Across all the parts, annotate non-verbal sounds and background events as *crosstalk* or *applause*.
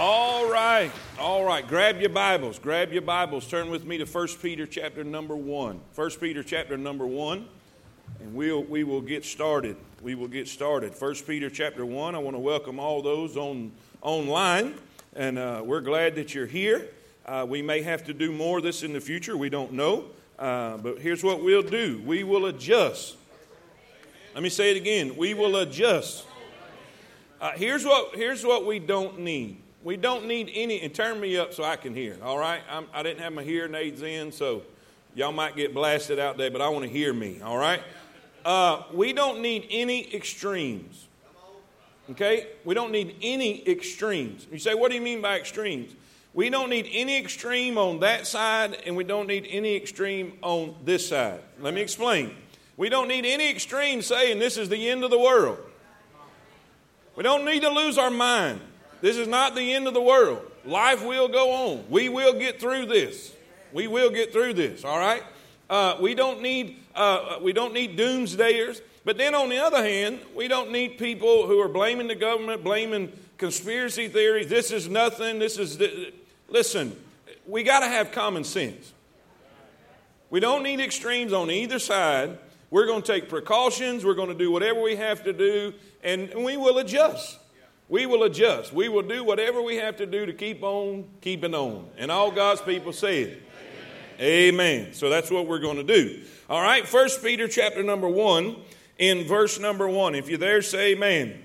All right, all right. Grab your Bibles. Grab your Bibles. Turn with me to 1 Peter chapter number 1. 1 Peter chapter number 1. And we'll, we will get started. We will get started. 1 Peter chapter 1. I want to welcome all those on online. And uh, we're glad that you're here. Uh, we may have to do more of this in the future. We don't know. Uh, but here's what we'll do we will adjust. Let me say it again. We will adjust. Uh, here's, what, here's what we don't need we don't need any, and turn me up so I can hear, all right? I'm, I did not have my hearing aids in, so y'all might get blasted out there, but I want to hear me, all right? Uh, we don't need any extremes, okay? We don't need any extremes. You say, what do you mean by extremes? We don't need any extreme on that side, and we don't need any extreme on this side. Let me explain. We don't need any extreme saying this is the end of the world. We don't need to lose our mind. This is not the end of the world. Life will go on. We will get through this. We will get through this. All right. Uh, we don't need uh, we don't need doomsdayers. But then on the other hand, we don't need people who are blaming the government, blaming conspiracy theories. This is nothing. This is the, listen. We got to have common sense. We don't need extremes on either side. We're going to take precautions. We're going to do whatever we have to do, and we will adjust. We will adjust. We will do whatever we have to do to keep on keeping on. And all God's people say it. Amen. Amen. So that's what we're going to do. All right, First Peter chapter number 1 in verse number 1. If you're there, say amen. amen.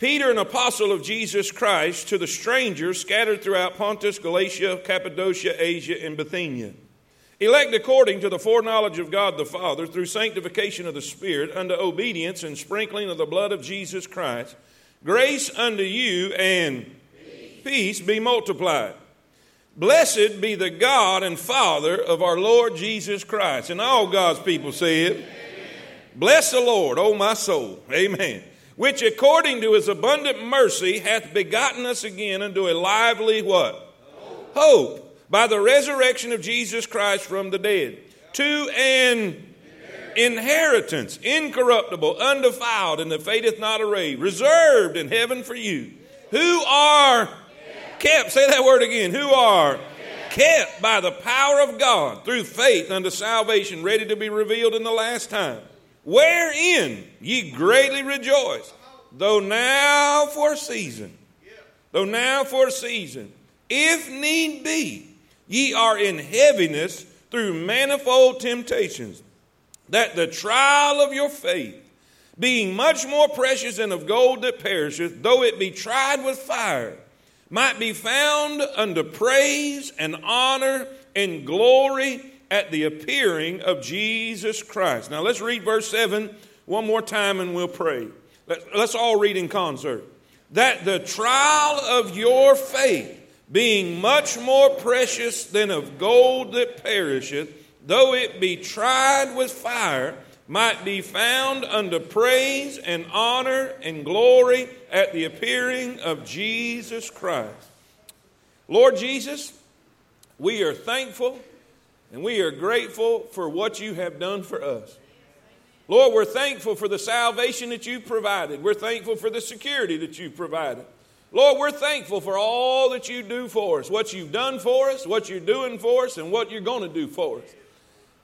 Peter, an apostle of Jesus Christ, to the strangers scattered throughout Pontus, Galatia, Cappadocia, Asia, and Bithynia. Elect according to the foreknowledge of God the Father, through sanctification of the Spirit, unto obedience and sprinkling of the blood of Jesus Christ Grace unto you and peace be multiplied. Blessed be the God and Father of our Lord Jesus Christ. And all God's people said, Bless the Lord, O my soul. Amen. Which according to his abundant mercy hath begotten us again unto a lively what? Hope. Hope. By the resurrection of Jesus Christ from the dead. To an inheritance, incorruptible, undefiled, and that fadeth not away, reserved in heaven for you, who are kept. Say that word again. Who are kept by the power of God through faith unto salvation, ready to be revealed in the last time. Wherein ye greatly rejoice, though now for a season, though now for a season, if need be, ye are in heaviness through manifold temptations that the trial of your faith, being much more precious than of gold that perisheth, though it be tried with fire, might be found unto praise and honor and glory at the appearing of Jesus Christ. Now let's read verse 7 one more time and we'll pray. Let's all read in concert. That the trial of your faith, being much more precious than of gold that perisheth, though it be tried with fire, might be found unto praise and honor and glory at the appearing of Jesus Christ. Lord Jesus, we are thankful and we are grateful for what you have done for us. Lord, we're thankful for the salvation that you've provided. We're thankful for the security that you've provided. Lord, we're thankful for all that you do for us, what you've done for us, what you're doing for us, and what you're going to do for us.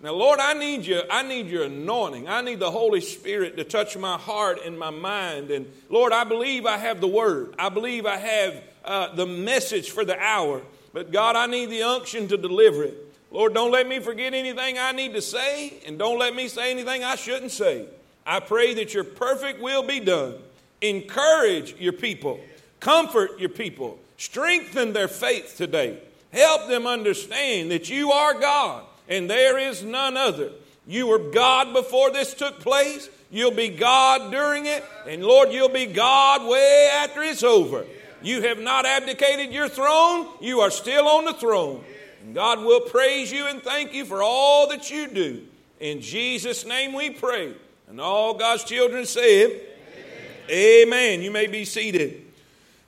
Now, Lord, I need you. I need your anointing. I need the Holy Spirit to touch my heart and my mind. And Lord, I believe I have the word. I believe I have uh, the message for the hour. But God, I need the unction to deliver it. Lord, don't let me forget anything I need to say, and don't let me say anything I shouldn't say. I pray that your perfect will be done. Encourage your people, comfort your people, strengthen their faith today. Help them understand that you are God and there is none other. You were God before this took place. You'll be God during it. And Lord, you'll be God way after it's over. You have not abdicated your throne. You are still on the throne. And God will praise you and thank you for all that you do. In Jesus' name we pray. And all God's children say Amen. Amen. You may be seated.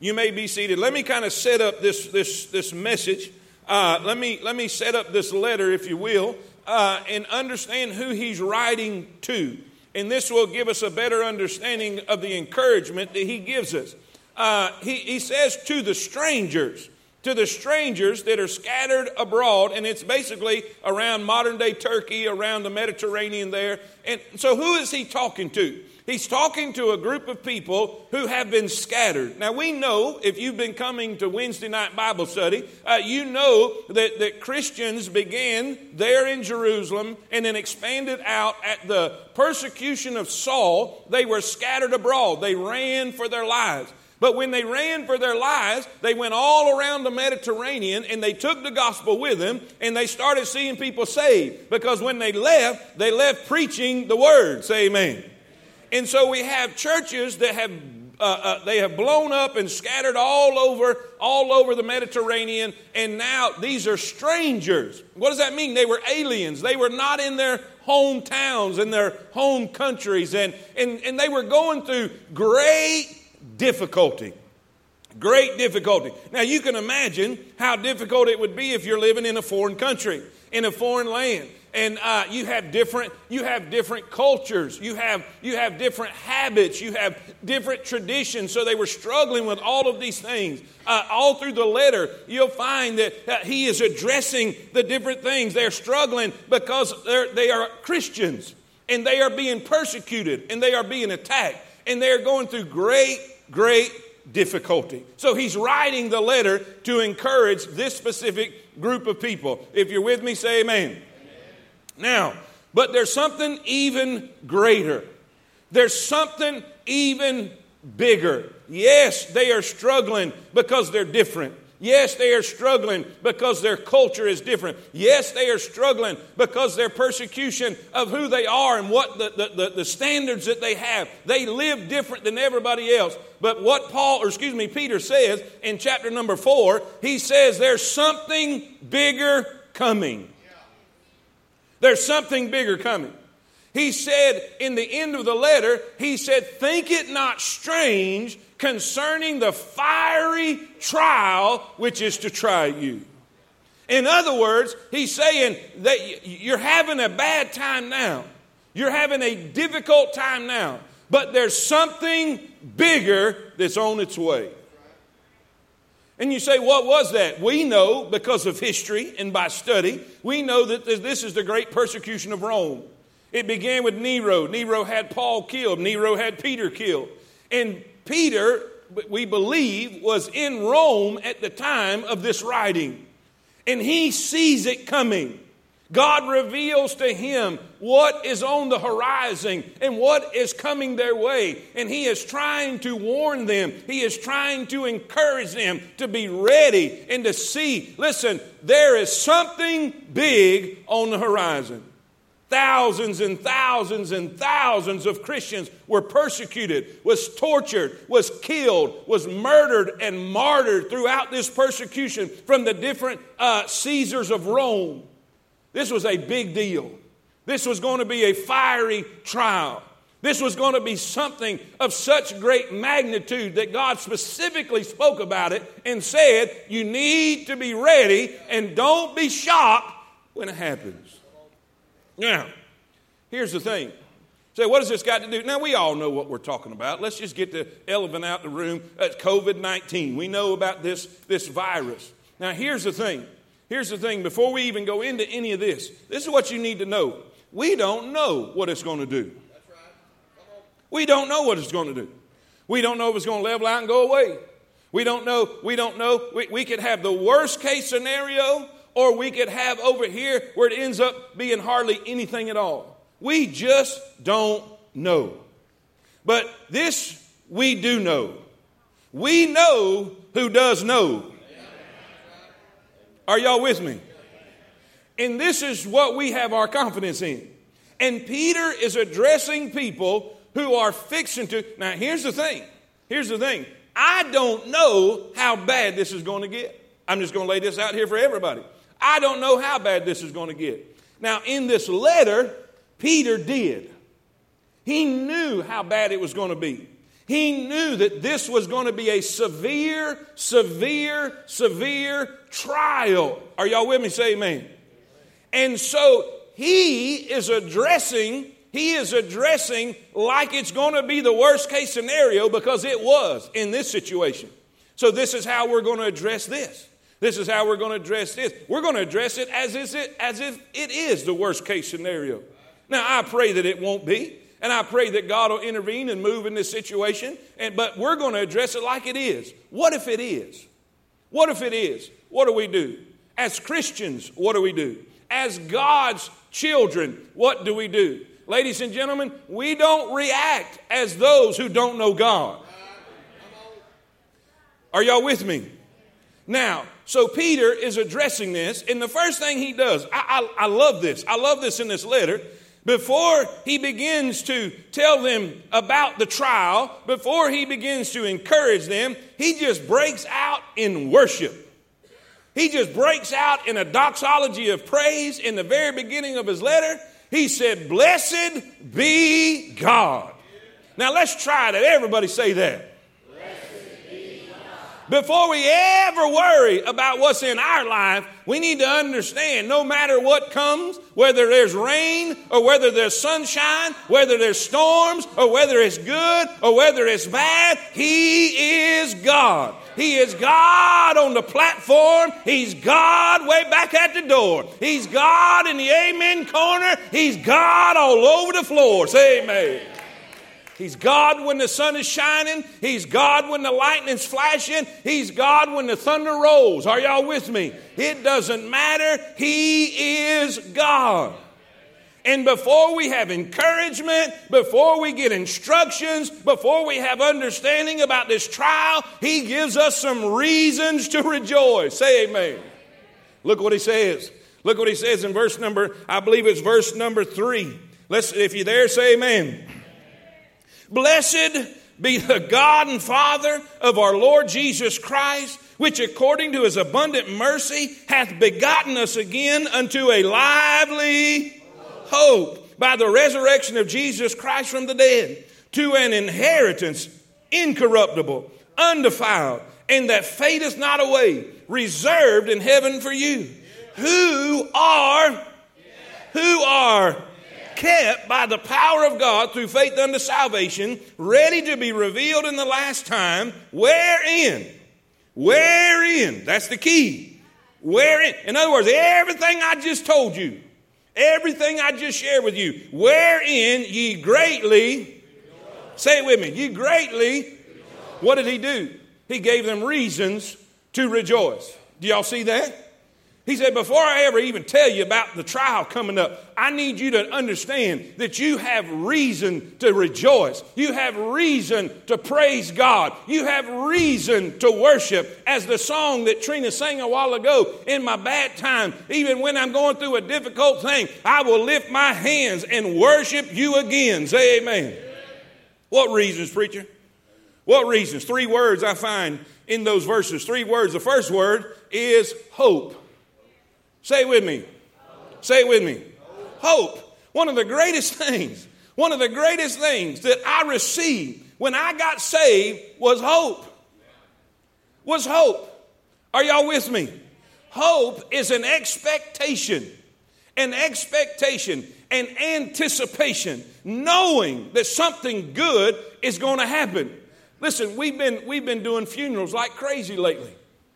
You may be seated. Let me kind of set up this, this, this message. Uh, let, me, let me set up this letter, if you will, uh, and understand who he's writing to. And this will give us a better understanding of the encouragement that he gives us. Uh, he, he says to the strangers, to the strangers that are scattered abroad, and it's basically around modern day Turkey, around the Mediterranean there. And so, who is he talking to? He's talking to a group of people who have been scattered. Now, we know, if you've been coming to Wednesday night Bible study, uh, you know that, that Christians began there in Jerusalem and then expanded out at the persecution of Saul. They were scattered abroad, they ran for their lives. But when they ran for their lives, they went all around the Mediterranean and they took the gospel with them and they started seeing people saved. Because when they left, they left preaching the word. Say amen. And so we have churches that have uh, uh, they have blown up and scattered all over all over the Mediterranean, and now these are strangers. What does that mean? They were aliens. They were not in their hometowns, in their home countries, and, and, and they were going through great difficulty. Great difficulty. Now, you can imagine how difficult it would be if you're living in a foreign country, in a foreign land and uh, you have different you have different cultures. You have you have different habits. You have different traditions. So they were struggling with all of these things. Uh, all through the letter you'll find that uh, he is addressing the different things. They're struggling because they're, they are christians. And they are being persecuted. And they are being attacked. And they're going through great great difficulty. So he's writing the letter to encourage this specific group of people. If you're with me say amen now, but there's something even greater. There's something even bigger. Yes, they are struggling because they're different. Yes, they are struggling because their culture is different. Yes, they are struggling because their persecution of who they are and what the, the, the, the, standards that they have. They live different than everybody else. But what Paul, or excuse me, Peter says in chapter number four, he says there's something bigger coming. There's something bigger coming. He said in the end of the letter, he said, Think it not strange concerning the fiery trial which is to try you. In other words, he's saying that you're having a bad time now. You're having a difficult time now. But there's something bigger that's on its way. And you say, what was that? We know because of history and by study, we know that this is the great persecution of Rome. It began with Nero. Nero had Paul killed, Nero had Peter killed. And Peter, we believe, was in Rome at the time of this writing. And he sees it coming. God reveals to him what is on the horizon and what is coming their way. And he is trying to warn them, he is trying to encourage them to be ready and to see listen, there is something big on the horizon. Thousands and thousands and thousands of Christians were persecuted, was tortured, was killed, was murdered and martyred throughout this persecution from the different uh, Caesars of Rome. This was a big deal. This was going to be a fiery trial. This was going to be something of such great magnitude that God specifically spoke about it and said, You need to be ready and don't be shocked when it happens. Now, here's the thing. Say, what has this got to do? Now, we all know what we're talking about. Let's just get the elephant out of the room. That's COVID 19. We know about this, this virus. Now, here's the thing Here's the thing before we even go into any of this, this is what you need to know. We don't know what it's going to do. We don't know what it's going to do. We don't know if it's going to level out and go away. We don't know. We don't know. We, we could have the worst case scenario, or we could have over here where it ends up being hardly anything at all. We just don't know. But this we do know. We know who does know. Are y'all with me? And this is what we have our confidence in. And Peter is addressing people who are fixing to. Now, here's the thing. Here's the thing. I don't know how bad this is going to get. I'm just going to lay this out here for everybody. I don't know how bad this is going to get. Now, in this letter, Peter did. He knew how bad it was going to be. He knew that this was going to be a severe, severe, severe trial. Are y'all with me? Say amen. And so he is addressing he is addressing like it's going to be the worst case scenario because it was in this situation. So, this is how we're going to address this. This is how we're going to address this. We're going to address it as, is it, as if it is the worst case scenario. Now, I pray that it won't be, and I pray that God will intervene and move in this situation, and, but we're going to address it like it is. What if it is? What if it is? What do we do? As Christians, what do we do? As God's children, what do we do? Ladies and gentlemen, we don't react as those who don't know God. Are y'all with me? Now, so Peter is addressing this, and the first thing he does, I, I, I, love this. I love this in this letter. Before he begins to tell them about the trial, before he begins to encourage them, he just breaks out in worship. He just breaks out in a doxology of praise in the very beginning of his letter. He said, Blessed be God. Now let's try that. Everybody say that. Before we ever worry about what's in our life, we need to understand no matter what comes, whether there's rain or whether there's sunshine, whether there's storms or whether it's good or whether it's bad, He is God. He is God on the platform. He's God way back at the door. He's God in the amen corner. He's God all over the floor. Say amen. He's God when the sun is shining. He's God when the lightning's flashing. He's God when the thunder rolls. Are y'all with me? It doesn't matter. He is God. And before we have encouragement, before we get instructions, before we have understanding about this trial, He gives us some reasons to rejoice. Say amen. Look what He says. Look what He says in verse number, I believe it's verse number three. Let's, if you're there, say amen. Blessed be the God and Father of our Lord Jesus Christ, which according to his abundant mercy hath begotten us again unto a lively hope by the resurrection of Jesus Christ from the dead, to an inheritance incorruptible, undefiled, and that fadeth not away, reserved in heaven for you, who are, who are kept by the power of God through faith unto salvation, ready to be revealed in the last time, wherein, wherein, that's the key, wherein, in other words, everything I just told you, everything I just shared with you, wherein ye greatly, say it with me, ye greatly, what did he do? He gave them reasons to rejoice. Do y'all see that? He said, Before I ever even tell you about the trial coming up, I need you to understand that you have reason to rejoice. You have reason to praise God. You have reason to worship. As the song that Trina sang a while ago, in my bad time, even when I'm going through a difficult thing, I will lift my hands and worship you again. Say amen. What reasons, preacher? What reasons? Three words I find in those verses. Three words. The first word is hope. Say it with me. Say it with me. Hope. One of the greatest *laughs* things, one of the greatest things that I received when I got saved was hope. Was hope. Are y'all with me? Hope is an expectation, an expectation, an anticipation, knowing that something good is going to happen. Listen, we've been, we've been doing funerals like crazy lately.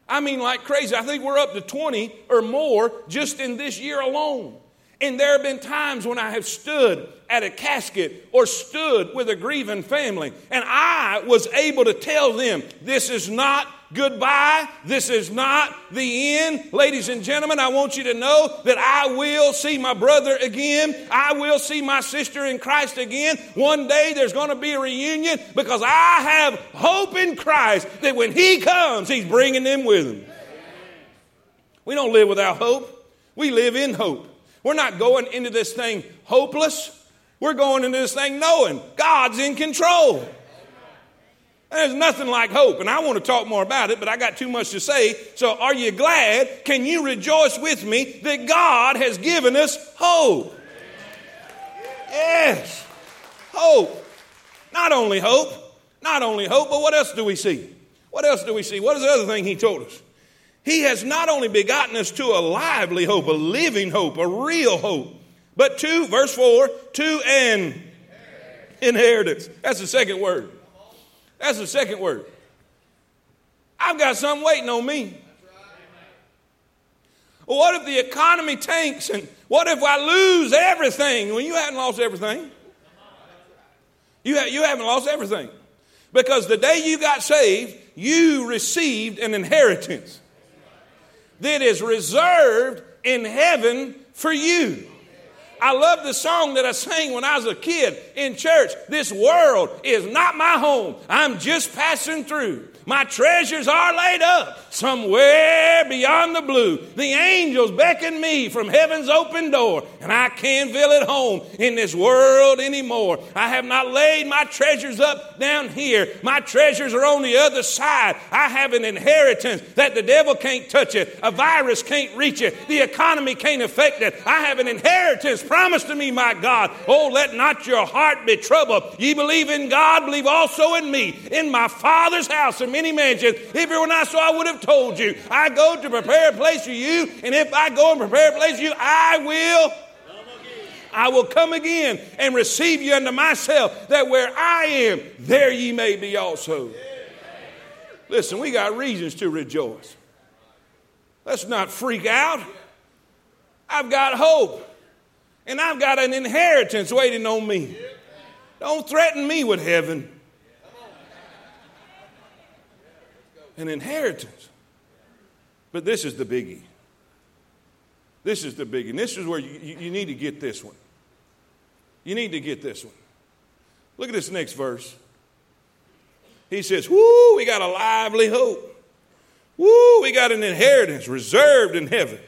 I mean, like crazy. I think we're up to 20 or more just in this year alone. And there have been times when I have stood at a casket or stood with a grieving family, and I was able to tell them, This is not goodbye. This is not the end. Ladies and gentlemen, I want you to know that I will see my brother again. I will see my sister in Christ again. One day there's going to be a reunion because I have hope in Christ that when He comes, He's bringing them with Him. We don't live without hope, we live in hope. We're not going into this thing hopeless. We're going into this thing knowing God's in control. There's nothing like hope, and I want to talk more about it, but I got too much to say. So, are you glad? Can you rejoice with me that God has given us hope? Yes, hope. Not only hope, not only hope, but what else do we see? What else do we see? What is the other thing He told us? He has not only begotten us to a lively hope, a living hope, a real hope, But to, verse 4, to an inheritance. That's the second word. That's the second word. I've got something waiting on me. What if the economy tanks and what if I lose everything? Well, you haven't lost everything. You, ha- you haven't lost everything. Because the day you got saved, you received an inheritance that is reserved in heaven for you. I love the song that I sang when I was a kid in church. This world is not my home. I'm just passing through. My treasures are laid up somewhere beyond the blue. The angels beckon me from heaven's open door, and I can't feel at home in this world anymore. I have not laid my treasures up down here. My treasures are on the other side. I have an inheritance that the devil can't touch it, a virus can't reach it, the economy can't affect it. I have an inheritance promised to me, my God. Oh, let not your heart be troubled. Ye believe in God, believe also in me. In my Father's house are many mansions. If it were not so, I would have told you. I go to prepare a place for you, and if I go and prepare a place for you, I will. I will come again and receive you unto myself, that where I am, there ye may be also. Listen, we got reasons to rejoice. Let's not freak out. I've got hope, and I've got an inheritance waiting on me. Don't threaten me with heaven. An inheritance. But this is the biggie. This is the biggie. And this is where you, you, you need to get this one. You need to get this one. Look at this next verse. He says, Woo, we got a lively hope. Woo, we got an inheritance reserved in heaven.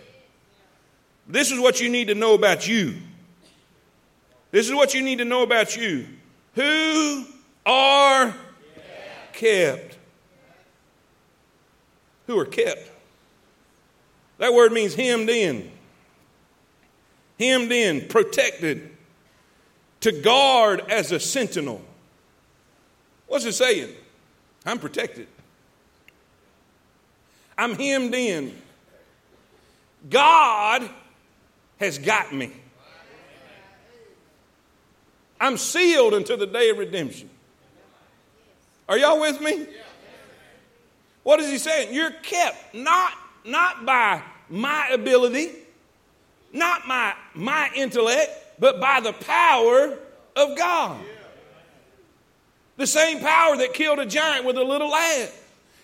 This is what you need to know about you. This is what you need to know about you. Who are kept? Who are kept? That word means hemmed in. Hemmed in, protected, to guard as a sentinel. What's it saying? I'm protected. I'm hemmed in. God has got me. I'm sealed until the day of redemption. Are y'all with me? What is he saying? You're kept not, not by my ability, not my, my intellect, but by the power of God. The same power that killed a giant with a little lad.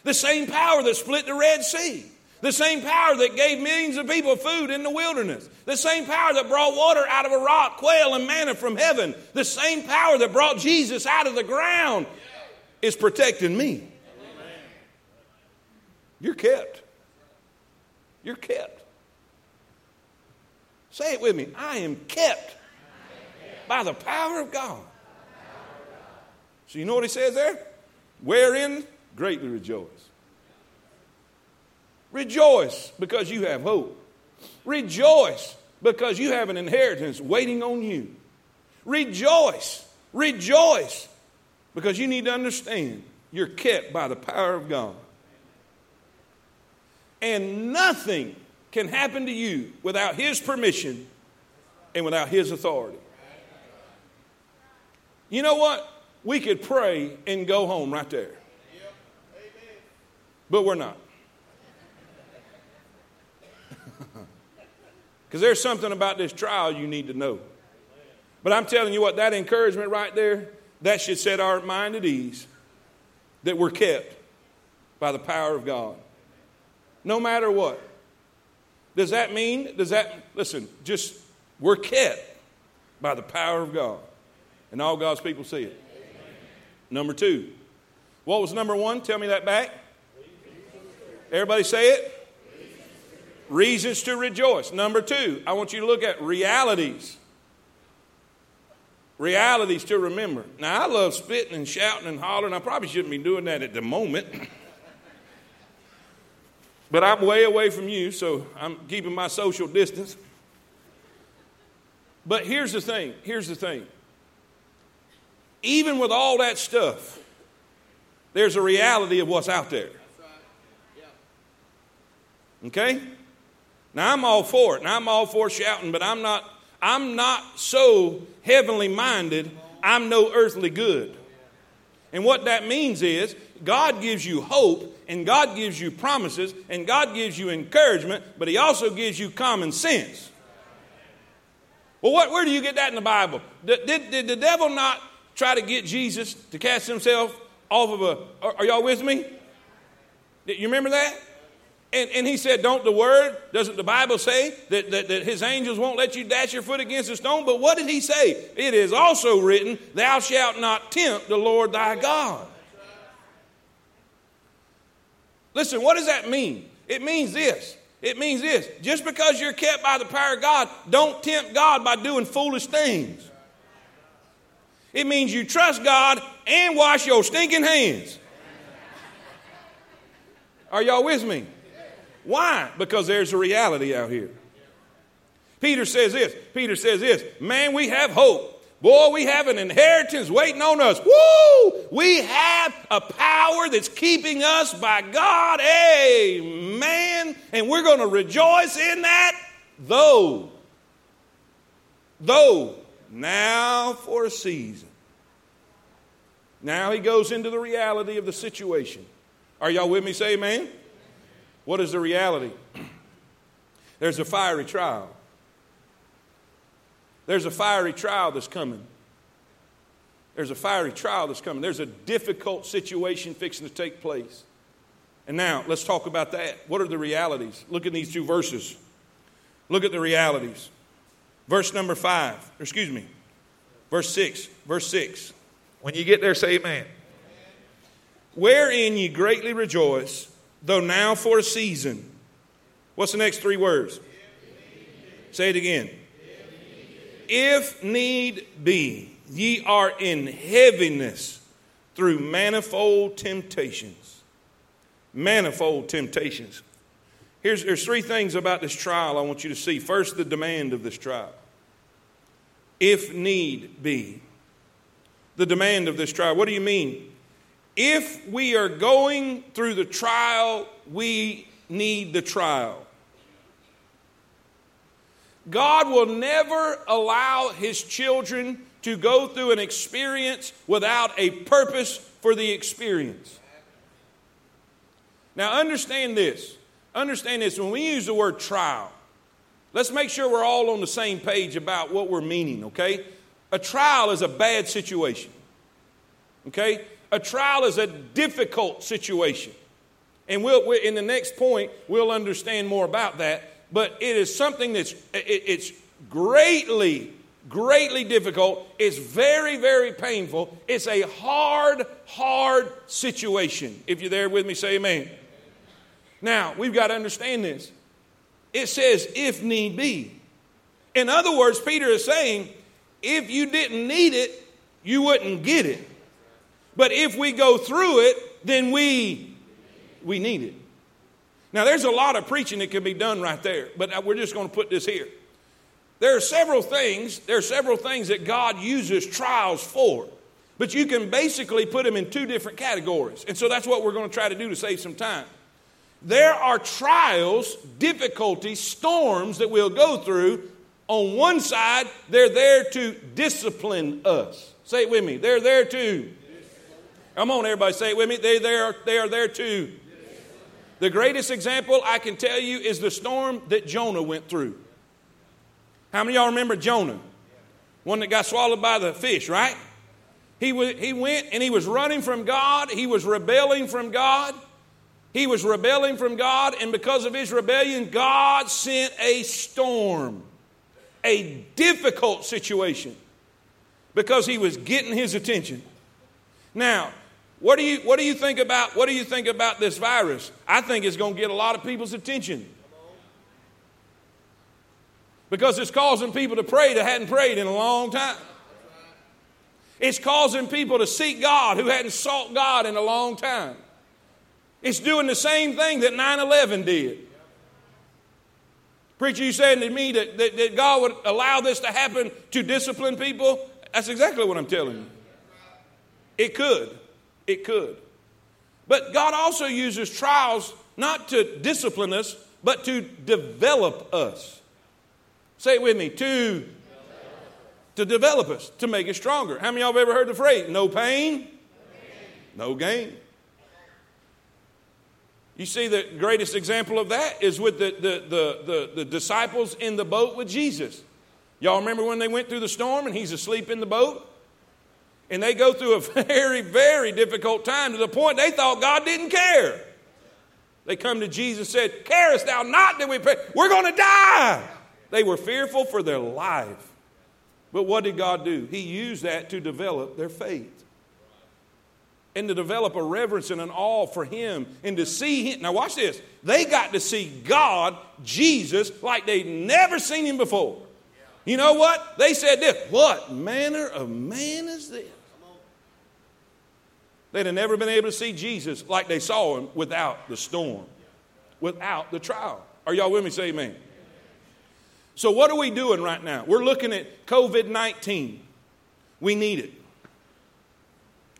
The same power that split the Red Sea. The same power that gave millions of people food in the wilderness. The same power that brought water out of a rock, quail, and manna from heaven. The same power that brought Jesus out of the ground is protecting me. You're kept. You're kept. Say it with me. I am kept by the power of God. So you know what he says there? Wherein greatly rejoice. Rejoice because you have hope. Rejoice because you have an inheritance waiting on you. Rejoice, rejoice because you need to understand you're kept by the power of God. And nothing can happen to you without His permission and without His authority. You know what? We could pray and go home right there. But we're not. Because there's something about this trial you need to know. But I'm telling you what, that encouragement right there, that should set our mind at ease that we're kept by the power of God. No matter what. Does that mean, does that, listen, just we're kept by the power of God. And all God's people see it. Number two. What was number one? Tell me that back. Everybody say it. Reasons to rejoice. Number two, I want you to look at realities. Realities to remember. Now, I love spitting and shouting and hollering. I probably shouldn't be doing that at the moment. *laughs* but I'm way away from you, so I'm keeping my social distance. But here's the thing here's the thing. Even with all that stuff, there's a reality of what's out there. Okay? Now I'm all for it, and I'm all for shouting, but I'm not I'm not so heavenly minded, I'm no earthly good. And what that means is God gives you hope and God gives you promises and God gives you encouragement, but He also gives you common sense. Well, what, where do you get that in the Bible? Did, did, did the devil not try to get Jesus to cast himself off of a. Are, are y'all with me? You remember that? And, and he said, Don't the word, doesn't the Bible say that, that, that his angels won't let you dash your foot against a stone? But what did he say? It is also written, Thou shalt not tempt the Lord thy God. Listen, what does that mean? It means this. It means this. Just because you're kept by the power of God, don't tempt God by doing foolish things. It means you trust God and wash your stinking hands. Are y'all with me? Why? Because there's a reality out here. Peter says this. Peter says this. Man, we have hope. Boy, we have an inheritance waiting on us. Woo! We have a power that's keeping us by God. Amen. And we're going to rejoice in that, though. Though, now for a season. Now he goes into the reality of the situation. Are y'all with me? Say amen. What is the reality? There's a fiery trial. There's a fiery trial that's coming. There's a fiery trial that's coming. There's a difficult situation fixing to take place. And now, let's talk about that. What are the realities? Look at these two verses. Look at the realities. Verse number five, excuse me, verse six. Verse six. When you get there, say amen. Wherein ye greatly rejoice, though now for a season. What's the next three words? Say it again. If need be, ye are in heaviness through manifold temptations. Manifold temptations. Here's there's three things about this trial I want you to see. First, the demand of this trial. If need be. The demand of this trial. What do you mean? If we are going through the trial, we need the trial. God will never allow his children to go through an experience without a purpose for the experience. Now, understand this. Understand this. When we use the word trial, let's make sure we're all on the same page about what we're meaning, okay? A trial is a bad situation, okay? A trial is a difficult situation. And we'll, in the next point, we'll understand more about that. But it is something that's it, it's greatly greatly difficult. It's very very painful. It's a hard hard situation. If you're there with me say amen. Now we've got to understand this. It says if need be. In other words peter is saying if you didn't need it you wouldn't get it but if we go through it then we we need it now, there's a lot of preaching that can be done right there, but we're just going to put this here. There are several things, there are several things that God uses trials for, but you can basically put them in two different categories. And so that's what we're going to try to do to save some time. There are trials, difficulties, storms that we'll go through. On one side, they're there to discipline us. Say it with me. They're there to. Come on, everybody, say it with me. They, they, are, they are there too. the greatest example I can tell you is the storm that Jonah went through. How many of y'all remember Jonah? One that got swallowed by the fish, right? He, w- he went and he was running from God. He was rebelling from God. He was rebelling from God, and because of his rebellion, God sent a storm, a difficult situation, because he was getting his attention. Now, what do you, what do you think about what do you think about this virus? I think it's going to get a lot of people's attention. Because it's causing people to pray that hadn't prayed in a long time. It's causing people to seek God who hadn't sought God in a long time. It's doing the same thing that 9 11 did. Preacher, you saying to me that, that, that God would allow this to happen to discipline people? That's exactly what I'm telling you. It could. It could. But God also uses trials not to discipline us, but to develop us. Say it with me to to develop us, to make us stronger. How many of y'all have ever heard the phrase, no pain, no gain? You see, the greatest example of that is with the, the, the, the, the disciples in the boat with Jesus. Y'all remember when they went through the storm and he's asleep in the boat? And they go through a *laughs* very, very difficult time to the point they thought God didn't care. They come to Jesus and said, Carest thou not that we pray? We're going to die. They were fearful for their life. But what did God do? He used that to develop their faith and to develop a reverence and an awe for Him and to see Him. Now, watch this. They got to see God, Jesus, like they'd never seen Him before. You know what? They said this What manner of man is this? They'd have never been able to see Jesus like they saw Him without the storm, without the trial. Are y'all with me? Say amen. So, what are we doing right now? We're looking at COVID 19. We need it.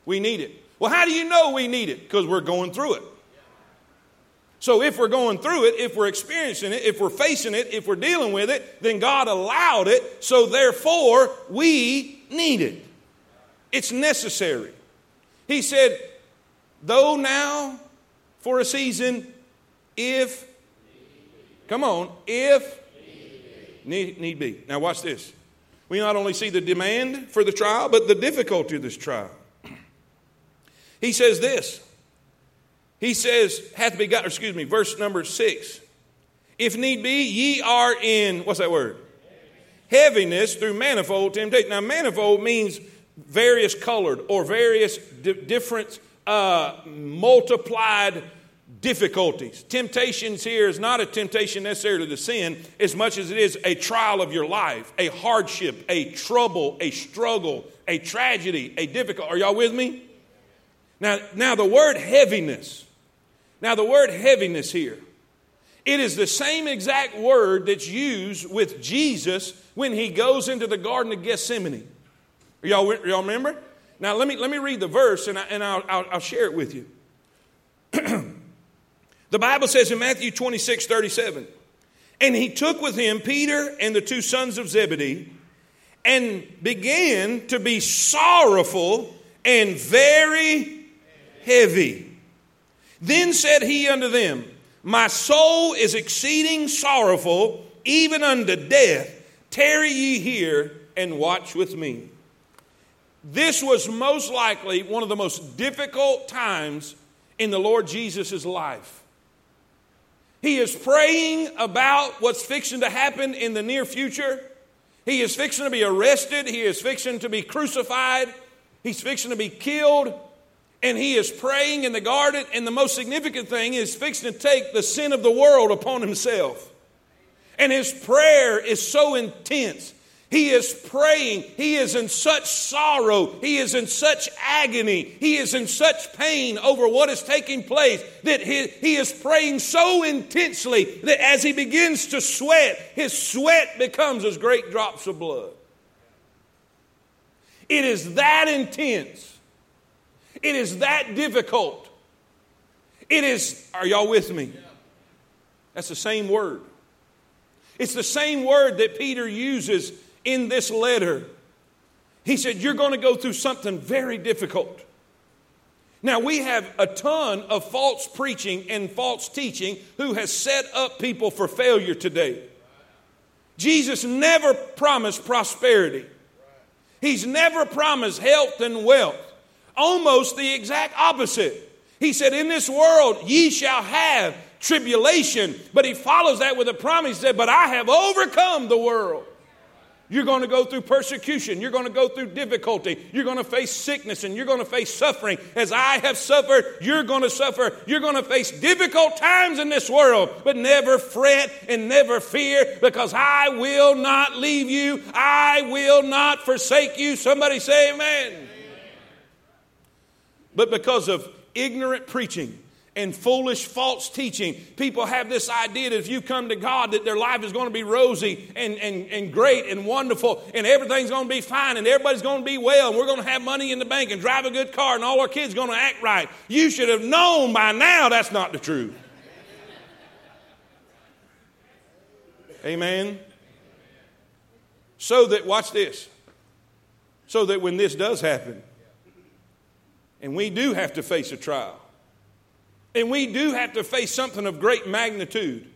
We need it. Well, how do you know we need it? Because we're going through it. So, if we're going through it, if we're experiencing it, if we're facing it, if we're dealing with it, then God allowed it, so therefore we need it. It's necessary. He said, though now for a season, if, come on, if Need, need be. Now, watch this. We not only see the demand for the trial, but the difficulty of this trial. He says this. He says, hath begot, excuse me, verse number six. If need be, ye are in, what's that word? Heaviness through manifold temptation. Now, manifold means various colored or various di- different uh, multiplied difficulties. Temptations here is not a temptation necessarily to sin as much as it is a trial of your life, a hardship, a trouble, a struggle, a tragedy, a difficult. Are y'all with me? Now, now the word heaviness. Now the word heaviness here. It is the same exact word that's used with Jesus when he goes into the Garden of Gethsemane. Y'all, y'all remember? Now let me, let me read the verse and, I, and I'll, I'll, I'll share it with you. *clears throat* The Bible says in Matthew 26 37, and he took with him Peter and the two sons of Zebedee and began to be sorrowful and very heavy. Then said he unto them, My soul is exceeding sorrowful, even unto death. Tarry ye here and watch with me. This was most likely one of the most difficult times in the Lord Jesus' life. He is praying about what's fixing to happen in the near future. He is fixing to be arrested. He is fixing to be crucified. He's fixing to be killed. And he is praying in the garden. And the most significant thing is fixing to take the sin of the world upon himself. And his prayer is so intense. He is praying. He is in such sorrow. He is in such agony. He is in such pain over what is taking place that he, he is praying so intensely that as he begins to sweat, his sweat becomes as great drops of blood. It is that intense. It is that difficult. It is, are y'all with me? That's the same word. It's the same word that Peter uses in this letter. He said, You're going to go through something very difficult. Now, we have a ton of false preaching and false teaching who has set up people for failure today. Jesus never promised prosperity, He's never promised health and wealth. Almost the exact opposite. He said, In this world ye shall have tribulation. But he follows that with a promise. He said, But I have overcome the world. You're going to go through persecution. You're going to go through difficulty. You're going to face sickness and you're going to face suffering. As I have suffered, you're going to suffer. You're going to face difficult times in this world, but never fret and never fear because I will not leave you. I will not forsake you. Somebody say amen. But because of ignorant preaching, and foolish false teaching. People have this idea that if you come to God, that their life is going to be rosy and, and, and great and wonderful, and everything's going to be fine, and everybody's going to be well, and we're going to have money in the bank and drive a good car, and all our kids are going to act right. You should have known by now that's not the truth. Amen. So that, watch this. so that when this does happen, and we do have to face a trial, and we do have to face something of great magnitude,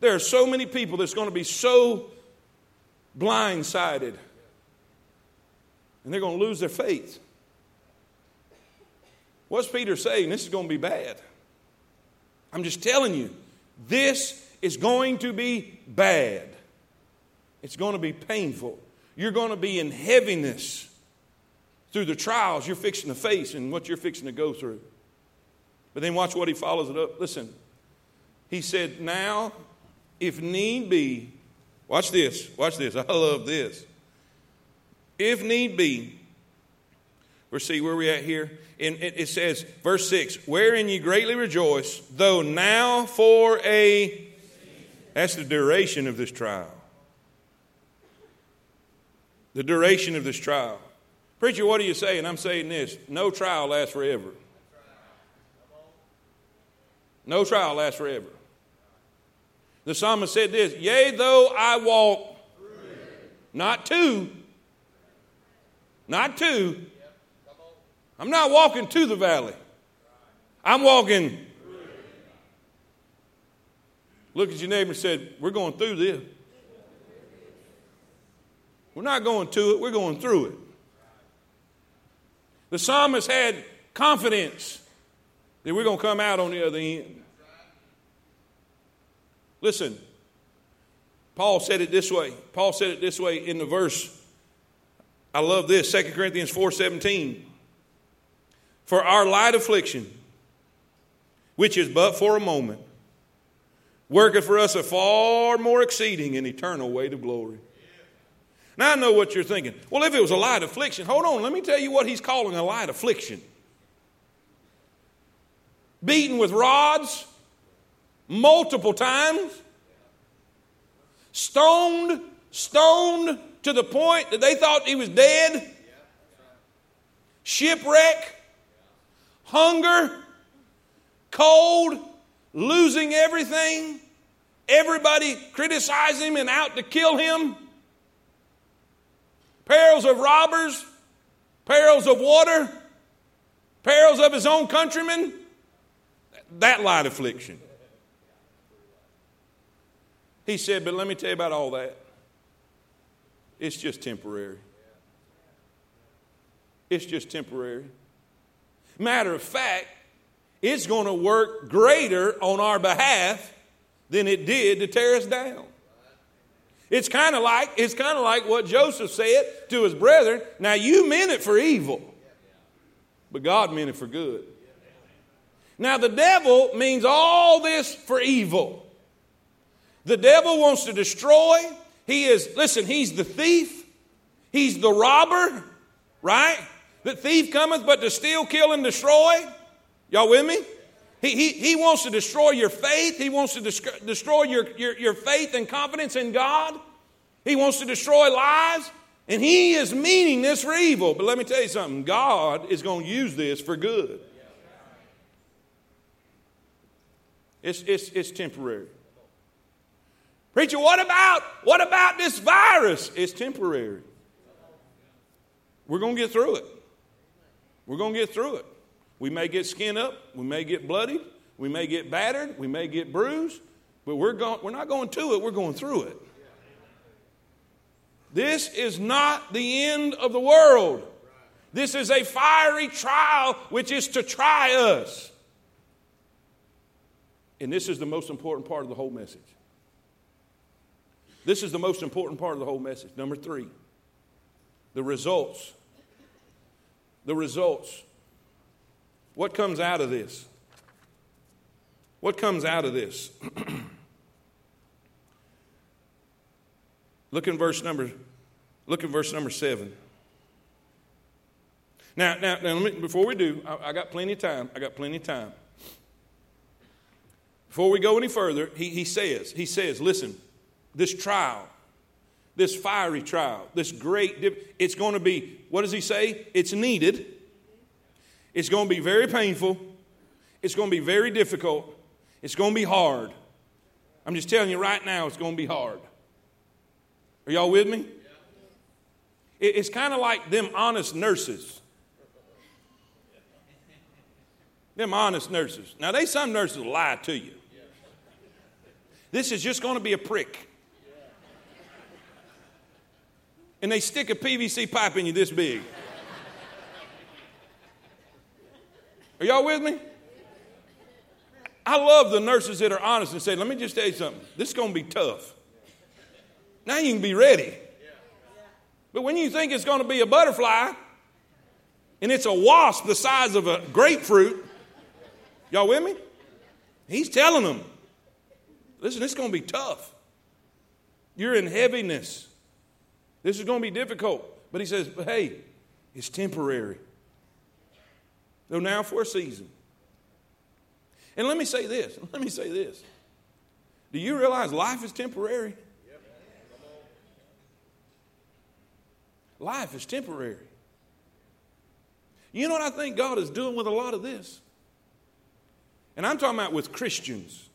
there are so many people that's going to be so blindsided and they're going to lose their faith. What's Peter saying? This is going to be bad. I'm just telling you, this is going to be bad. It's going to be painful. You're going to be in heaviness through the trials you're fixing to face and what you're fixing to go through. But then watch what he follows it up. Listen, he said, Now, if need be, watch this, watch this. I love this. If need be, we'll see where we at here. And it says, verse 6, wherein ye greatly rejoice, though now for a that's the duration of this trial. The duration of this trial. Preacher, what are you saying? I'm saying this no trial lasts forever. No trial lasts forever. The psalmist said this Yea, though I walk, not two, not two. I'm not walking to the valley. I'm walking. Look at your neighbor and said, We're going through this. We're not going to it, we're going through it. The psalmist had confidence that we're going to come out on the other end. Listen, Paul said it this way. Paul said it this way in the verse. I love this, 2 Corinthians 4:17. For our light affliction, which is but for a moment, worketh for us a far more exceeding and eternal weight of glory. Now I know what you're thinking. Well, if it was a light affliction, hold on, let me tell you what he's calling a light affliction. Beaten with rods, multiple times, stoned, stoned to the point that they thought he was dead, shipwreck, hunger, cold, losing everything, everybody criticizing him and out to kill him, perils of robbers, perils of water, perils of his own countrymen, that light affliction. He said, But let me tell you about all that. It's just temporary. It's just temporary. Matter of fact, it's going to work greater on our behalf than it did to tear us down. It's kind of like it's kind of like what Joseph said to his brethren. Now you meant it for evil, but God meant it for good. Now the devil means all this for evil. The devil wants to destroy. He is, listen, he's the thief. He's the robber, right? The thief cometh but to steal, kill, and destroy. Y'all with me? He, he, he wants to destroy your faith. He wants to destroy your, your, your faith and confidence in God. He wants to destroy lives. And he is meaning this for evil. But let me tell you something God is going to use this for good. It's, it's, it's temporary. Preacher, what about what about this virus? It's temporary. We're going to get through it. We're going to get through it. We may get skin up, we may get bloody, we may get battered, we may get bruised, but we're going we're not going to it, we're going through it. This is not the end of the world. This is a fiery trial which is to try us. And this is the most important part of the whole message. This is the most important part of the whole message. Number three, the results. The results. What comes out of this? What comes out of this? *clears throat* look in verse number look in verse number seven. Now, now, now me, before we do, I, I, got plenty of time. I got plenty of time. Before we go any further, he, he says, he says, listen, this trial, this fiery trial, this great, it's going to be, what does he say? It's needed. It's going to be very painful. It's going to be very difficult. It's going to be hard. I'm just telling you right now, it's going to be hard. Are y'all with me? It's kind of like them honest nurses. Them honest nurses. Now, they some nurses lie to you. This is just going to be a prick. And they stick a PVC pipe in you this big. Are y'all with me? I love the nurses that are honest and say, let me just tell you something. This is going to be tough. Now you can be ready. But when you think it's going to be a butterfly and it's a wasp the size of a grapefruit, y'all with me? He's telling them, listen, it's going to be tough. You're in heaviness. This is going to be difficult. But he says, hey, it's temporary. Though now for a season. And let me say this. *laughs* Let me say this. Do you realize life is temporary? Life is temporary. You know what I think God is doing with a lot of this? And I'm talking about with Christians.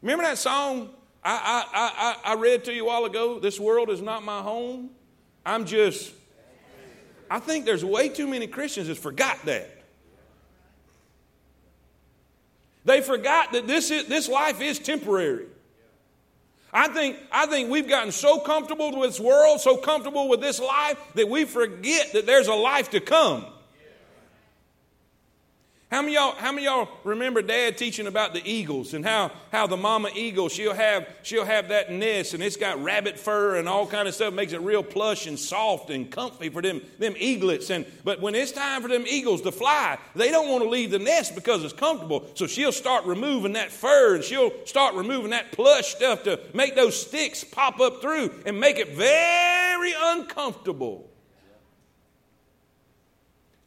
Remember that song I, I, I, I read to you a while ago? This world is not my home. I'm just, I think there's way too many Christians that forgot that. They forgot that this, is, this life is temporary. I think, I think we've gotten so comfortable with this world, so comfortable with this life, that we forget that there's a life to come. How many y'all, how many y'all remember dad teaching about the eagles and how, how the mama eagle, she'll have, she'll have that nest and it's got rabbit fur and all kind of stuff, makes it real plush and soft and comfy for them, them eaglets. And, but when it's time for them eagles to fly, they don't want to leave the nest because it's comfortable. So she'll start removing that fur and she'll start removing that plush stuff to make those sticks pop up through and make it very uncomfortable.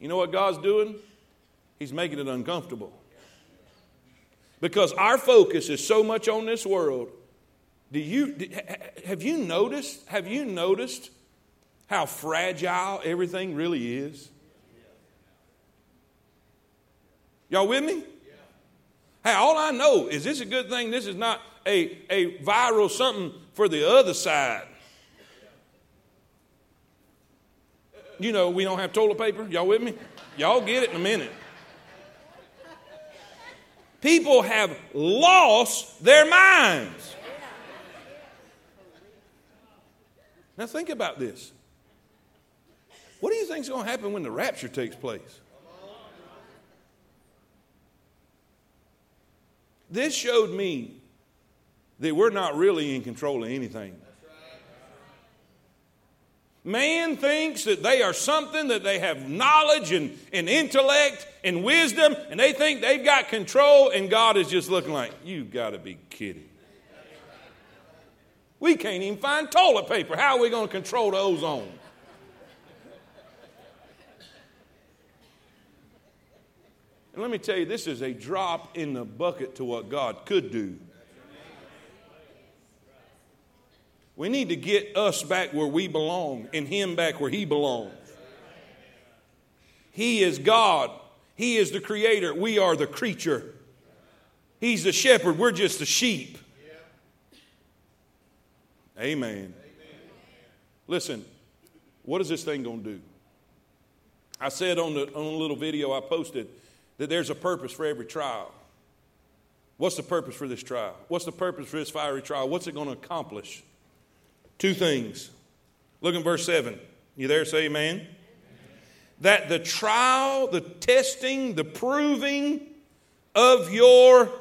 You know what God's doing? He's making it uncomfortable. Because our focus is so much on this world. Do you have you noticed? Have you noticed how fragile everything really is? Y'all with me? Hey, all I know is this a good thing? This is not a, a viral something for the other side. You know, we don't have toilet paper. Y'all with me? Y'all get it in a minute. People have lost their minds. Now, think about this. What do you think is going to happen when the rapture takes place? This showed me that we're not really in control of anything. Man thinks that they are something, that they have knowledge and, and intellect and wisdom, and they think they've got control, and God is just looking like, "You've got to be kidding. We can't even find toilet paper. How are we going to control the ozone? And let me tell you, this is a drop in the bucket to what God could do. We need to get us back where we belong and Him back where He belongs. He is God, He is the creator, we are the creature. He's the shepherd, we're just the sheep. Amen. Listen, what is this thing going to do? I said on the, on a little video I posted that there's a purpose for every trial. What's the purpose for this trial? What's the purpose for this fiery trial? What's it going to accomplish? Two things. Look at verse 7. You there? Say amen. amen. That the trial, the testing, the proving of your faith,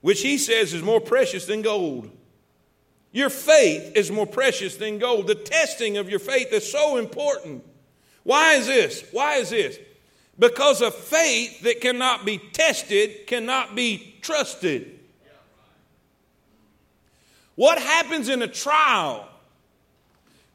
which he says is more precious than gold. Your faith is more precious than gold. The testing of your faith is so important. Why is this? Why is this? Because a faith that cannot be tested cannot be trusted. What happens in a trial?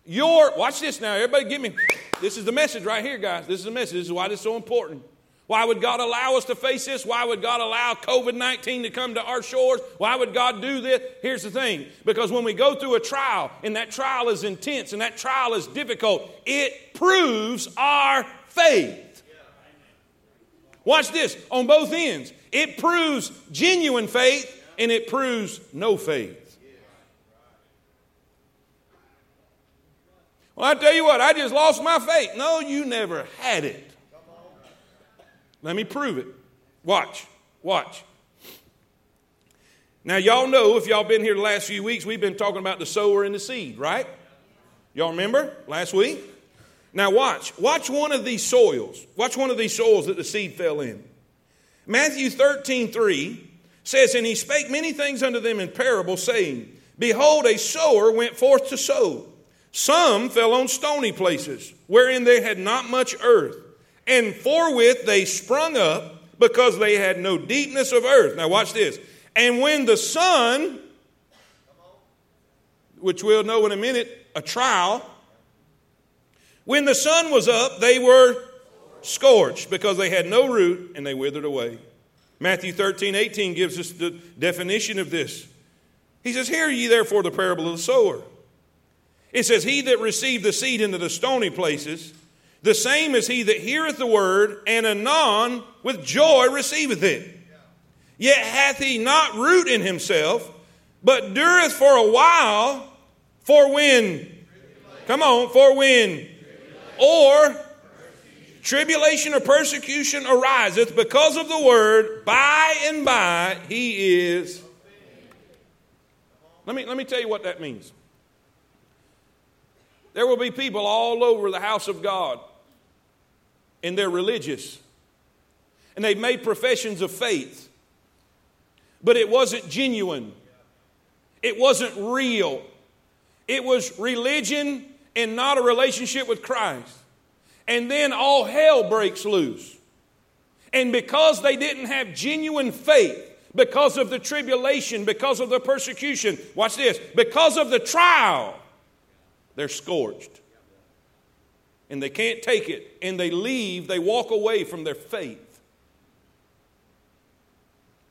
Your, watch this now, everybody give me, this is the message right here, guys. This is the message. This is why this is so important. Why would God allow us to face this? Why would God allow COVID 19 to come to our shores? Why would God do this? Here's the thing because when we go through a trial, and that trial is intense and that trial is difficult, it proves our faith. Watch this on both ends. It proves genuine faith and it proves no faith. Well, I tell you what, I just lost my faith. No, you never had it. Let me prove it. Watch, watch. Now, y'all know if y'all been here the last few weeks, we've been talking about the sower and the seed, right? Y'all remember last week? Now, watch. Watch one of these soils. Watch one of these soils that the seed fell in. Matthew 13, 3 says, And he spake many things unto them in parable, saying, Behold, a sower went forth to sow. Some fell on stony places, wherein they had not much earth, and forthwith they sprung up, because they had no deepness of earth. Now, watch this. And when the sun, which we'll know in a minute, a trial, when the sun was up, they were scorched because they had no root and they withered away. Matthew 13, 18 gives us the definition of this. He says, Hear ye therefore the parable of the sower. It says, He that received the seed into the stony places, the same is he that heareth the word, and anon with joy receiveth it. Yet hath he not root in himself, but dureth for a while, for when? Come on, for when? Or tribulation or persecution ariseth because of the word, by and by he is. Let me, let me tell you what that means. There will be people all over the house of God, and they're religious, and they've made professions of faith, but it wasn't genuine, it wasn't real. It was religion and not a relationship with Christ. And then all hell breaks loose. And because they didn't have genuine faith, because of the tribulation, because of the persecution, watch this, because of the trial, they're scorched. And they can't take it. And they leave, they walk away from their faith.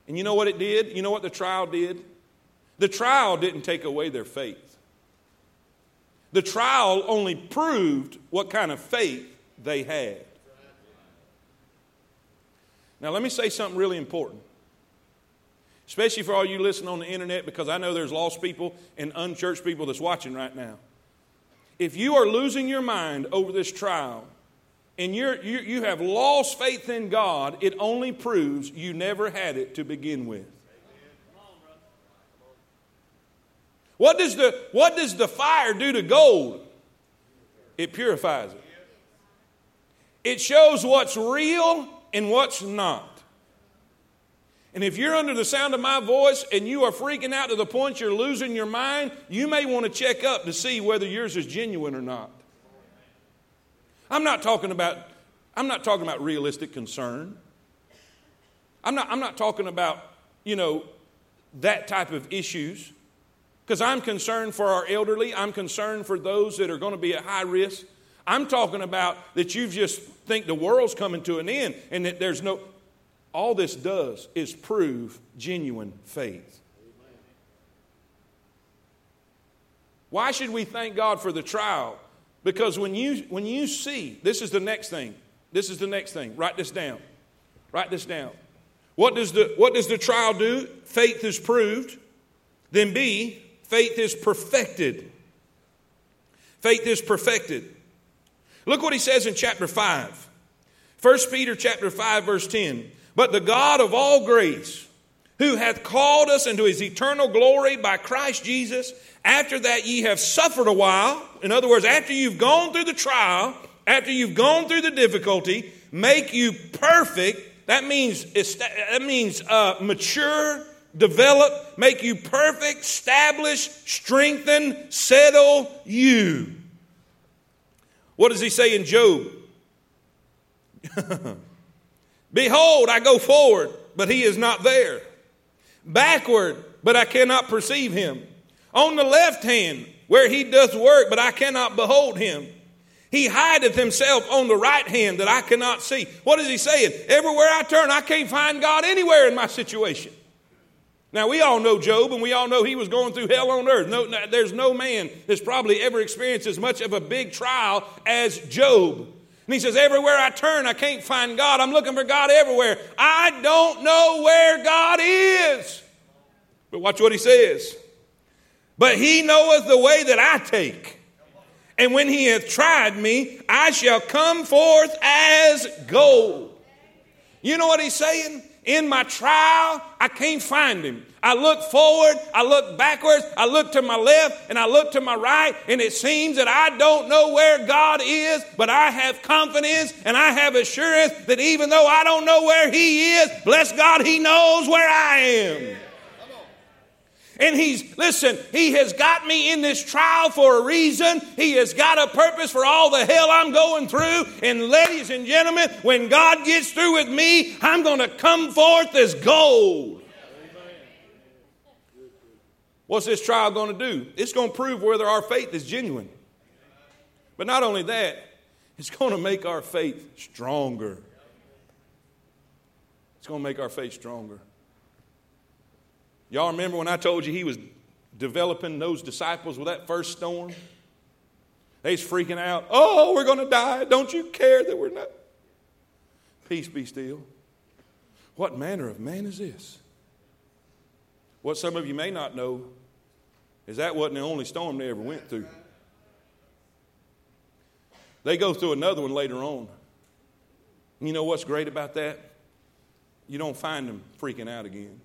And you know what it did? You know what the trial did? The trial didn't take away their faith. The trial only proved what kind of faith they had. Now, let me say something really important, especially for all you listening on the internet, because I know there's lost people and unchurched people that's watching right now. If you are losing your mind over this trial and you're, you, you have lost faith in God, it only proves you never had it to begin with. What does the, what does the fire do to gold? It purifies it. It shows what's real and what's not. And if you're under the sound of my voice and you are freaking out to the point you're losing your mind, you may want to check up to see whether yours is genuine or not. I'm not talking about, I'm not talking about realistic concern. I'm not, I'm not talking about, you know, that type of issues. Because I'm concerned for our elderly. I'm concerned for those that are going to be at high risk. I'm talking about that you just think the world's coming to an end and that there's no, all this does is prove genuine faith. Why should we thank God for the trial? Because when you, when you see, this is the next thing. This is the next thing. Write this down. Write this down. What does the, what does the trial do? Faith is proved. Then B, faith is perfected. Faith is perfected. Look what he says in chapter 5. 1 Peter chapter 5 verse 10. But the God of all grace, who hath called us into his eternal glory by Christ Jesus, after that ye have suffered a while, in other words, after you've gone through the trial, after you've gone through the difficulty, make you perfect. That means, that means uh, mature, develop, make you perfect, establish, strengthen, settle you. What does he say in Job? *laughs* Behold, I go forward, but he is not there. Backward, but I cannot perceive him. On the left hand, where he doth work, but I cannot behold him. He hideth himself on the right hand that I cannot see. What is he saying? Everywhere I turn, I can't find God anywhere in my situation. Now, we all know Job, and we all know he was going through hell on earth. No, there's no man that's probably ever experienced as much of a big trial as Job. And he says, Everywhere I turn, I can't find God. I'm looking for God everywhere. I don't know where God is. But watch what he says. But he knoweth the way that I take. And when he hath tried me, I shall come forth as gold. You know what he's saying? In my trial, I can't find him. I look forward, I look backwards, I look to my left, and I look to my right, and it seems that I don't know where God is, but I have confidence and I have assurance that even though I don't know where He is, bless God, He knows where I am. And he's, listen, he has got me in this trial for a reason. He has got a purpose for all the hell I'm going through. And ladies and gentlemen, when God gets through with me, I'm going to come forth as gold. What's this trial going to do? It's going to prove whether our faith is genuine. But not only that, it's going to make our faith stronger. It's going to make our faith stronger. Y'all remember when I told you he was developing those disciples with that first storm? They's freaking out. Oh, we're going to die. Don't you care that we're not? Peace be still. What manner of man is this? What some of you may not know is that wasn't the only storm they ever went through. They go through another one later on. You know what's great about that? You don't find them freaking out again.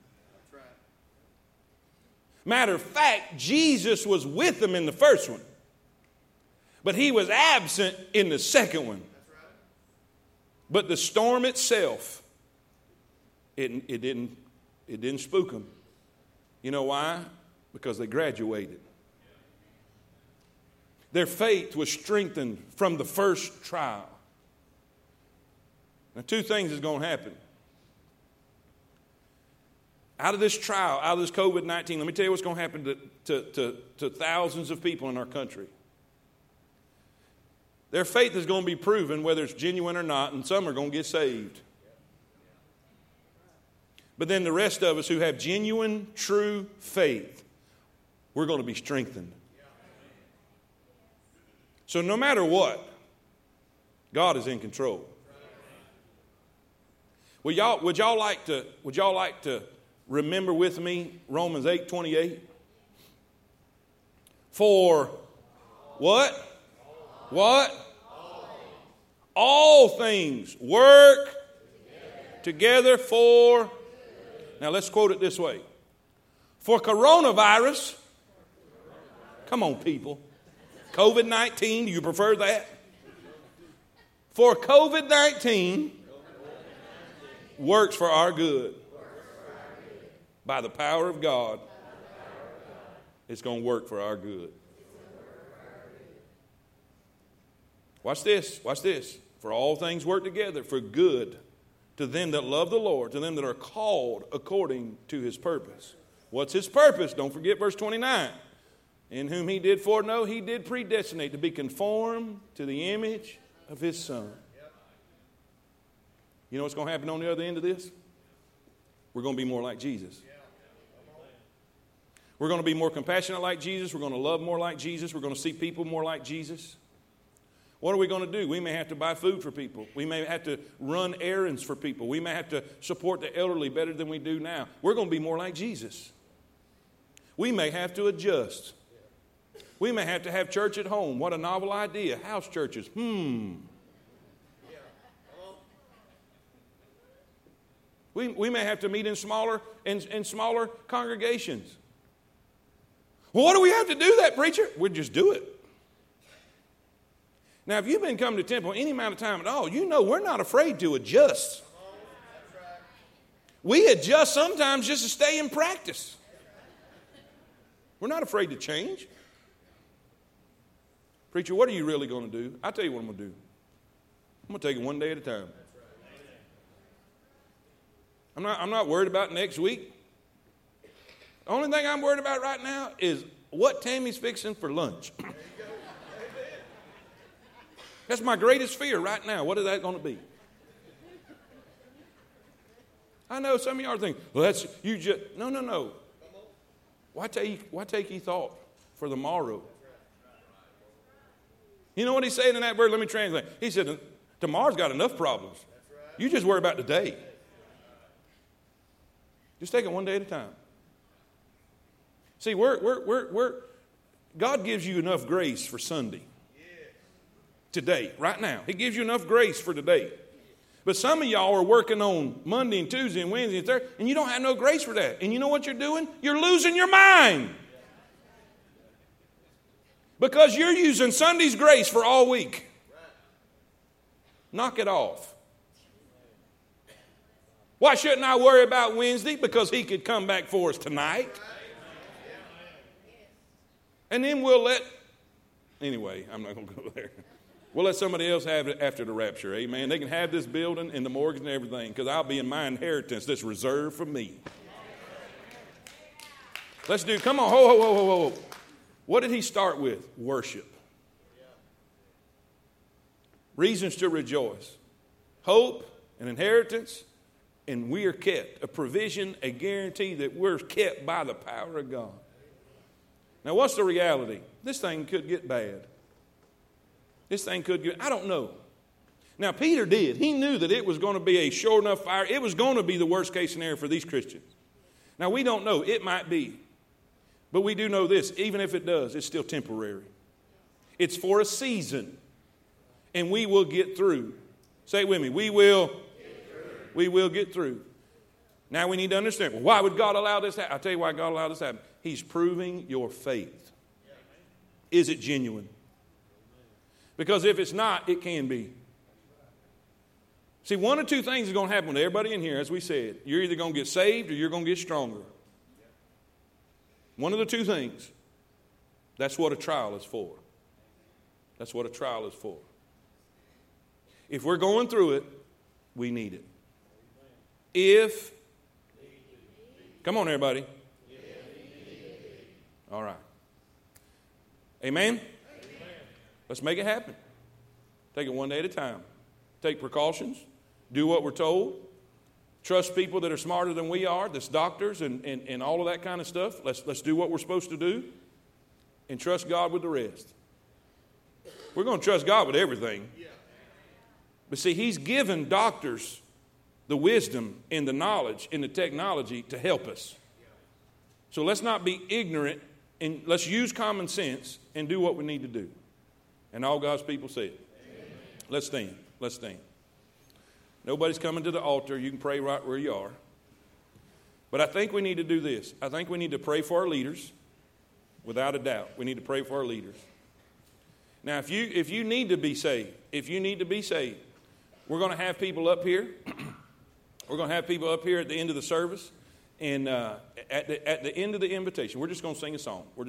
Matter of fact, Jesus was with them in the first one, but he was absent in the second one. But the storm itself, it, it, didn't, it didn't spook them. You know why? Because they graduated. Their faith was strengthened from the first trial. Now, two things is going to happen out of this trial, out of this COVID 19, let me tell you what's going to happen to, to, to, thousands of people in our country. Their faith is going to be proven whether it's genuine or not, and some are going to get saved. But then the rest of us who have genuine, true faith, we're going to be strengthened. So no matter what, God is in control. Would y'all, would y'all like to, would y'all like to remember with me Romans 8 28? For what? What? All things work together for. Now let's quote it this way. For coronavirus, come on, people. COVID 19, do you prefer that? For COVID 19 works for our good by the power of God, it's going to work for our good. Watch this. Watch this. For all things work together for good to them that love the Lord, to them that are called according to his purpose. What's his purpose? Don't forget verse 29. In whom he did foreknow, he did predestinate to be conformed to the image of his son. You know what's going to happen on the other end of this? We're going to be more like Jesus. We're going to be more compassionate like Jesus. We're going to love more like Jesus. We're going to see people more like Jesus. What are we going to do? We may have to buy food for people. We may have to run errands for people. We may have to support the elderly better than we do now. We're going to be more like Jesus. We may have to adjust. We may have to have church at home. What a novel idea. House churches. Hmm. We, we may have to meet in smaller in, in smaller congregations. Well, what do we have to do that, preacher? we just do it. Now, if you've been coming to temple any amount of time at all, you know we're not afraid to adjust. We adjust sometimes just to stay in practice. We're not afraid to change. Preacher, what are you really going to do? I'll tell you what I'm going to do. I'm going to take it one day at a time. I'm not, I'm not worried about next week. Only thing I'm worried about right now is what Tammy's fixing for lunch. That's my greatest fear right now. What is that going to be? I know some of y'all are thinking, well, that's you just no, no, no. Why take why take ye thought for the morrow? You know what he's saying in that verse? Let me translate. He said, tomorrow's got enough problems. You just worry about today. Just take it one day at a time. See, we're, we're, we're, we're, God gives you enough grace for Sunday. today, right now. He gives you enough grace for today. But some of y'all are working on Monday and Tuesday and Wednesday and Thursday, and you don't have no grace for that. And you know what you're doing? You're losing your mind. Because you're using Sunday's grace for all week. Knock it off. Why shouldn't I worry about Wednesday? Because he could come back for us tonight. And then we'll let, anyway, I'm not going to go there. We'll let somebody else have it after the rapture. Amen. They can have this building and the mortgage and everything because I'll be in my inheritance that's reserved for me. Let's do, come on, ho, ho, ho, ho, ho. What did he start with? Worship. Reasons to rejoice. Hope, an inheritance, and we are kept. A provision, a guarantee that we're kept by the power of God. Now, what's the reality? This thing could get bad. This thing could get, I don't know. Now, Peter did. He knew that it was going to be a sure enough fire. It was going to be the worst case scenario for these Christians. Now, we don't know. It might be. But we do know this even if it does, it's still temporary. It's for a season. And we will get through. Say it with me. We will. We will get through. Now we need to understand well, why would God allow this to happen? I'll tell you why God allowed this to happen. He's proving your faith. Is it genuine? Because if it's not, it can be. See, one or two things is going to happen to everybody in here, as we said. You're either going to get saved or you're going to get stronger. One of the two things. That's what a trial is for. That's what a trial is for. If we're going through it, we need it. If, come on, everybody. All right. Amen? Let's make it happen. Take it one day at a time. Take precautions. Do what we're told. Trust people that are smarter than we are, that's doctors and, and, and all of that kind of stuff. Let's, let's do what we're supposed to do and trust God with the rest. We're going to trust God with everything. But see, He's given doctors the wisdom and the knowledge and the technology to help us. So let's not be ignorant and let's use common sense and do what we need to do. And all God's people said, it. Let's stand. Let's stand. Nobody's coming to the altar. You can pray right where you are. But I think we need to do this. I think we need to pray for our leaders, without a doubt. We need to pray for our leaders. Now, if you, if you need to be saved, if you need to be saved, we're going to have people up here. *clears throat* we're going to have people up here at the end of the service. And uh, at, the, at the end of the invitation, we're just going to sing a song. We're just